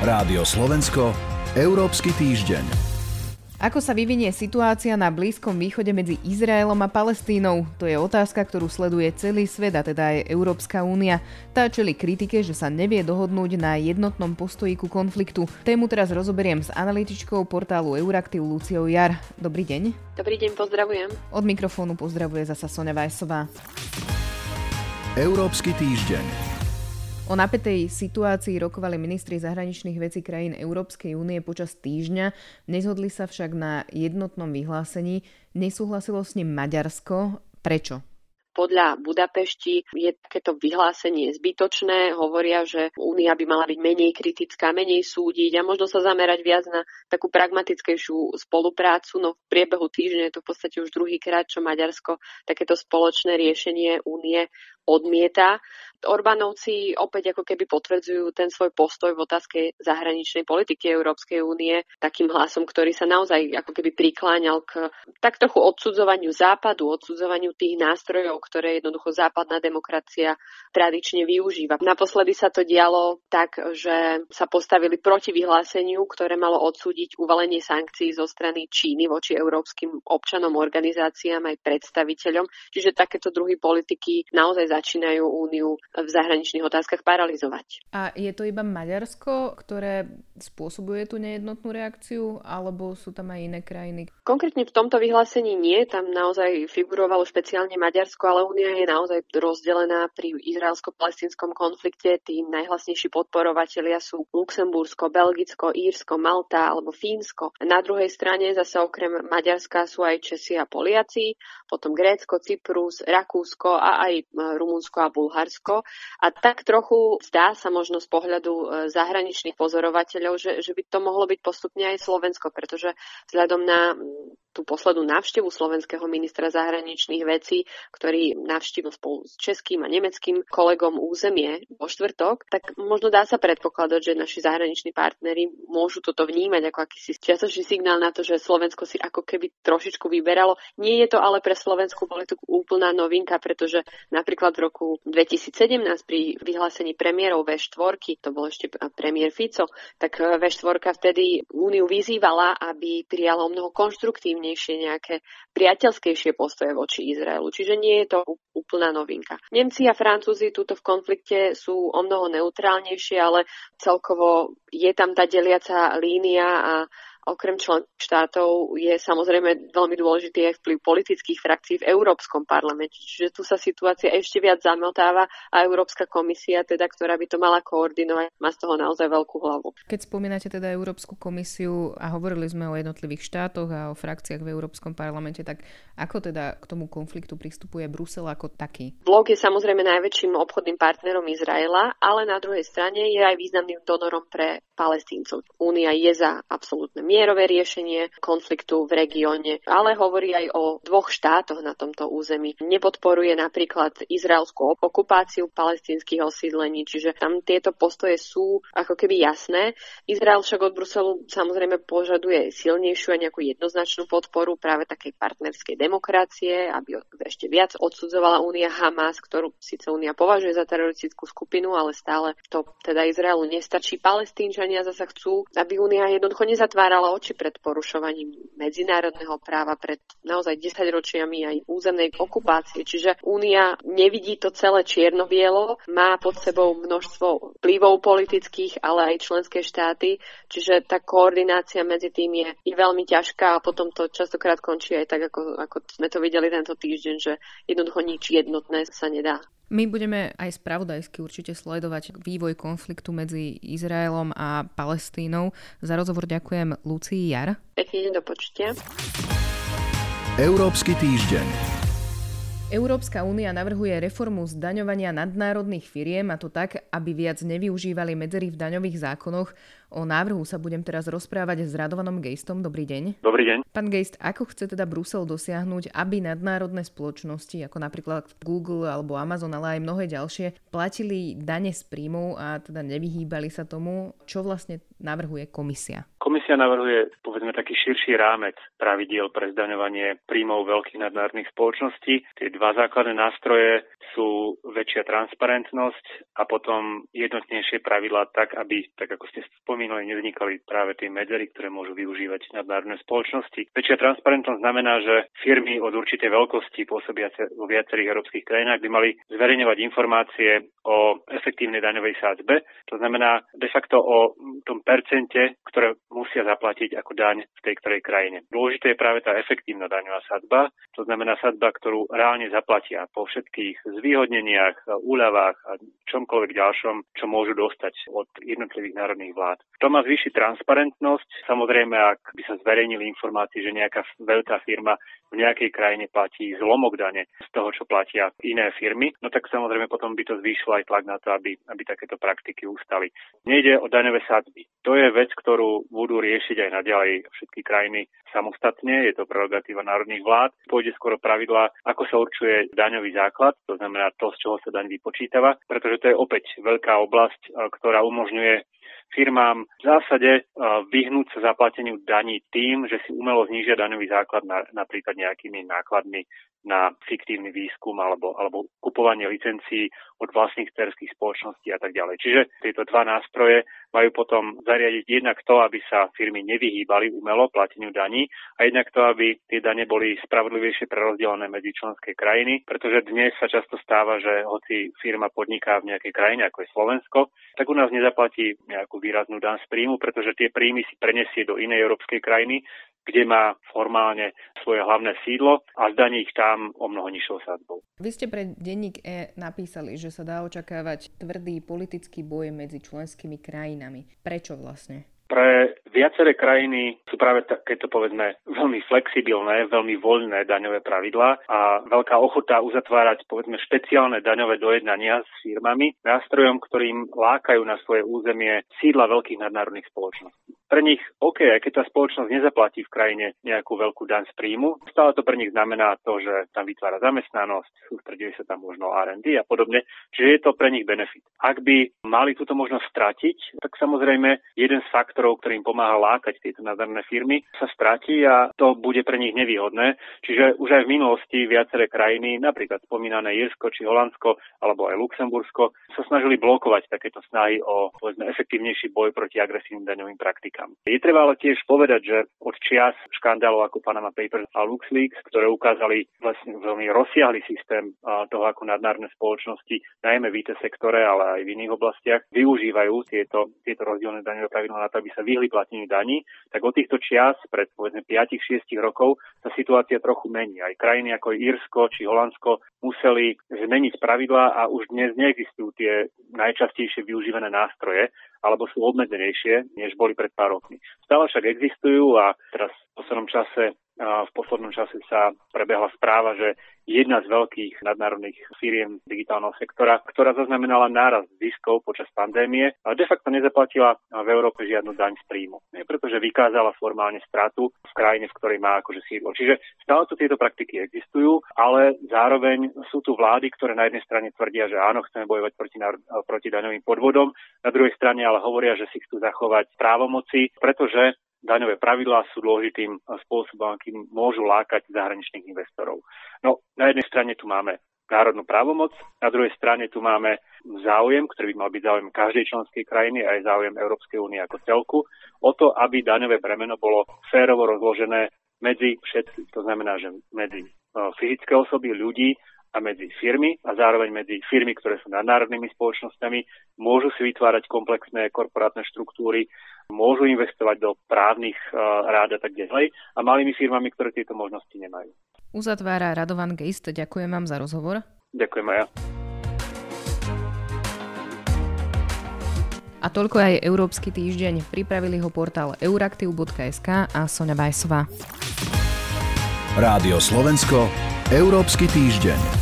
Rádio Slovensko, Európsky týždeň. Ako sa vyvinie situácia na Blízkom východe medzi Izraelom a Palestínou? To je otázka, ktorú sleduje celý svet, a teda aj Európska únia. Tá čeli kritike, že sa nevie dohodnúť na jednotnom postoji ku konfliktu. Tému teraz rozoberiem s analytičkou portálu Euraktiv Luciou Jar. Dobrý deň. Dobrý deň, pozdravujem. Od mikrofónu pozdravuje zasa Sonja Vajsová. Európsky týždeň. O napätej situácii rokovali ministri zahraničných vecí krajín Európskej únie počas týždňa, nezhodli sa však na jednotnom vyhlásení. Nesúhlasilo s ním Maďarsko. Prečo? podľa Budapešti je takéto vyhlásenie zbytočné. Hovoria, že Únia by mala byť menej kritická, menej súdiť a možno sa zamerať viac na takú pragmatickejšiu spoluprácu. No v priebehu týždňa je to v podstate už druhýkrát, čo Maďarsko takéto spoločné riešenie Únie odmieta. Orbánovci opäť ako keby potvrdzujú ten svoj postoj v otázke zahraničnej politiky Európskej únie takým hlasom, ktorý sa naozaj ako keby prikláňal k tak trochu odsudzovaniu západu, odsudzovaniu tých nástrojov, ktoré jednoducho západná demokracia tradične využíva. Naposledy sa to dialo tak, že sa postavili proti vyhláseniu, ktoré malo odsúdiť uvalenie sankcií zo strany Číny voči európskym občanom, organizáciám aj predstaviteľom. Čiže takéto druhy politiky naozaj začínajú úniu v zahraničných otázkach paralizovať. A je to iba Maďarsko, ktoré spôsobuje tú nejednotnú reakciu, alebo sú tam aj iné krajiny? Konkrétne v tomto vyhlásení nie, tam naozaj figurovalo špeciálne Maďarsko, ale únia je naozaj rozdelená pri izraelsko-palestinskom konflikte. Tí najhlasnejší podporovatelia sú Luxembursko, Belgicko, Írsko, Malta alebo Fínsko. Na druhej strane zase okrem Maďarska sú aj Česi a Poliaci, potom Grécko, Cyprus, Rakúsko a aj Rumunsko a Bulharsko. A tak trochu zdá sa možno z pohľadu e, zahraničných pozorovateľov, že, že by to mohlo byť postupne aj Slovensko, pretože vzhľadom na tú poslednú návštevu slovenského ministra zahraničných vecí, ktorý navštívil spolu s českým a nemeckým kolegom územie vo štvrtok, tak možno dá sa predpokladať, že naši zahraniční partnery môžu toto vnímať ako akýsi čiastočný signál na to, že Slovensko si ako keby trošičku vyberalo. Nie je to ale pre slovenskú politiku úplná novinka, pretože napríklad v roku 2017 pri vyhlásení premiérov V4, to bol ešte premiér Fico, tak V4 vtedy Úniu vyzývala, aby prijala mnoho konštruktívne agresívnejšie, nejaké priateľskejšie postoje voči Izraelu. Čiže nie je to úplná novinka. Nemci a Francúzi túto v konflikte sú o mnoho neutrálnejšie, ale celkovo je tam tá deliaca línia a okrem členských štátov je samozrejme veľmi dôležitý aj vplyv politických frakcií v Európskom parlamente. Čiže tu sa situácia ešte viac zamotáva a Európska komisia, teda, ktorá by to mala koordinovať, má z toho naozaj veľkú hlavu. Keď spomínate teda Európsku komisiu a hovorili sme o jednotlivých štátoch a o frakciách v Európskom parlamente, tak ako teda k tomu konfliktu pristupuje Brusel ako taký? Blok je samozrejme najväčším obchodným partnerom Izraela, ale na druhej strane je aj významným donorom pre palestíncov. Únia je za absolútne mierové riešenie konfliktu v regióne, ale hovorí aj o dvoch štátoch na tomto území. Nepodporuje napríklad izraelskú okupáciu palestinských osídlení, čiže tam tieto postoje sú ako keby jasné. Izrael však od Bruselu samozrejme požaduje silnejšiu a nejakú jednoznačnú podporu práve takej partnerskej demokracie, aby ešte viac odsudzovala únia Hamas, ktorú síce únia považuje za teroristickú skupinu, ale stále to teda Izraelu nestačí. Palestínčania zasa chcú, aby únia jednoducho nezatvárala zatvárala oči pred porušovaním medzinárodného práva, pred naozaj 10 ročiami aj územnej okupácie. Čiže Únia nevidí to celé čierno-bielo, má pod sebou množstvo vplyvov politických, ale aj členské štáty, čiže tá koordinácia medzi tým je, je veľmi ťažká a potom to častokrát končí aj tak, ako, ako sme to videli tento týždeň, že jednoducho nič jednotné sa nedá. My budeme aj spravodajsky určite sledovať vývoj konfliktu medzi Izraelom a Palestínou. Za rozhovor ďakujem Lucii Jar. Pekný deň do počutia. Európsky týždeň. Európska únia navrhuje reformu zdaňovania nadnárodných firiem a to tak, aby viac nevyužívali medzery v daňových zákonoch. O návrhu sa budem teraz rozprávať s Radovanom Gejstom. Dobrý deň. Dobrý deň. Pán Gejst, ako chce teda Brusel dosiahnuť, aby nadnárodné spoločnosti, ako napríklad Google alebo Amazon, ale aj mnohé ďalšie, platili dane z príjmov a teda nevyhýbali sa tomu? Čo vlastne navrhuje komisia? Komisia navrhuje, povedzme, taký širší rámec pravidiel pre zdaňovanie príjmov veľkých nadnárodných spoločností. Tie dva základné nástroje sú väčšia transparentnosť a potom jednotnejšie pravidlá tak, aby, tak ako ste spomínali, nevznikali práve tie medzery, ktoré môžu využívať nadnárodné spoločnosti. Väčšia transparentnosť znamená, že firmy od určitej veľkosti pôsobiace vo viacerých európskych krajinách by mali zverejňovať informácie o efektívnej daňovej sádzbe. To znamená de facto o tom percente, ktoré musia zaplatiť ako daň v tej ktorej krajine. Dôležité je práve tá efektívna daňová sadba, to znamená sadba, ktorú reálne zaplatia po všetkých zvýhodneniach, úľavách a čomkoľvek ďalšom, čo môžu dostať od jednotlivých národných vlád. To má zvýšiť transparentnosť. Samozrejme, ak by sa zverejnili informácie, že nejaká veľká firma v nejakej krajine platí zlomok dane z toho, čo platia iné firmy, no tak samozrejme potom by to zvýšilo aj tlak na to, aby, aby takéto praktiky ustali. Nejde o daňové sadzby. To je vec, ktorú budú riešiť aj naďalej všetky krajiny samostatne, je to prerogatíva národných vlád. Pôjde skoro pravidla, ako sa určuje daňový základ, to znamená to, z čoho sa daň vypočítava, pretože to je opäť veľká oblasť, ktorá umožňuje firmám v zásade vyhnúť sa zaplateniu daní tým, že si umelo znížia daňový základ na, napríklad nejakými nákladmi na fiktívny výskum alebo, alebo kupovanie licencií od vlastných cerských spoločností a tak ďalej. Čiže tieto dva nástroje majú potom zariadiť jednak to, aby sa firmy nevyhýbali umelo plateniu daní a jednak to, aby tie dane boli spravodlivejšie prerozdelené medzi členské krajiny, pretože dnes sa často stáva, že hoci firma podniká v nejakej krajine, ako je Slovensko, tak u nás nezaplatí nejakú výraznú dan z príjmu, pretože tie príjmy si prenesie do inej európskej krajiny, kde má formálne svoje hlavné sídlo a zdaní ich tam o mnoho nižšou sadzbou. Vy ste pre denník E napísali, že sa dá očakávať tvrdý politický boj medzi členskými krajinami. Prečo vlastne? Pre viaceré krajiny sú práve takéto povedzme veľmi flexibilné, veľmi voľné daňové pravidlá a veľká ochota uzatvárať povedzme špeciálne daňové dojednania s firmami, nástrojom, ktorým lákajú na svoje územie sídla veľkých nadnárodných spoločností pre nich OK, aj keď tá spoločnosť nezaplatí v krajine nejakú veľkú daň z príjmu, stále to pre nich znamená to, že tam vytvára zamestnanosť, sústreduje sa tam možno R&D a podobne, čiže je to pre nich benefit. Ak by mali túto možnosť stratiť, tak samozrejme jeden z faktorov, ktorým pomáha lákať tieto nadarné firmy, sa stratí a to bude pre nich nevýhodné. Čiže už aj v minulosti viaceré krajiny, napríklad spomínané Irsko či Holandsko alebo aj Luxembursko, sa snažili blokovať takéto snahy o povedzme, efektívnejší boj proti agresívnym daňovým praktikám. Je treba ale tiež povedať, že od čias škandálov ako Panama Papers a LuxLeaks, ktoré ukázali vlastne veľmi rozsiahly systém toho, ako nadnárodné spoločnosti, najmä v IT sektore, ale aj v iných oblastiach, využívajú tieto, tieto rozdielne daňové pravidlá na to, aby sa vyhli plateniu daní, tak od týchto čias, pred povedzme 5-6 rokov, sa situácia trochu mení. Aj krajiny ako Írsko či Holandsko museli zmeniť pravidlá a už dnes neexistujú tie najčastejšie využívané nástroje, alebo sú obmedzenejšie, než boli pred pár rokmi. Stále však existujú a teraz v poslednom čase v poslednom čase sa prebehla správa, že jedna z veľkých nadnárodných firiem digitálneho sektora, ktorá zaznamenala náraz ziskov počas pandémie, de facto nezaplatila v Európe žiadnu daň z príjmu. Nie, pretože vykázala formálne stratu v krajine, v ktorej má akože sídlo. Čiže stále tu tieto praktiky existujú, ale zároveň sú tu vlády, ktoré na jednej strane tvrdia, že áno, chceme bojovať proti, proti daňovým podvodom, na druhej strane ale hovoria, že si chcú zachovať právomoci, pretože daňové pravidlá sú dôležitým spôsobom, akým môžu lákať zahraničných investorov. No, na jednej strane tu máme národnú právomoc, na druhej strane tu máme záujem, ktorý by mal byť záujem každej členskej krajiny a aj záujem Európskej únie ako celku, o to, aby daňové bremeno bolo férovo rozložené medzi všetkých. To znamená, že medzi fyzické osoby, ľudí a medzi firmy a zároveň medzi firmy, ktoré sú nadnárodnými spoločnosťami, môžu si vytvárať komplexné korporátne štruktúry, môžu investovať do právnych uh, rád a tak ďalej a malými firmami, ktoré tieto možnosti nemajú. Uzatvára Radovan Geist. Ďakujem vám za rozhovor. Ďakujem aj ja. A toľko aj Európsky týždeň. Pripravili ho portál euraktiv.sk a Sonja Bajsová. Rádio Slovensko, Európsky týždeň.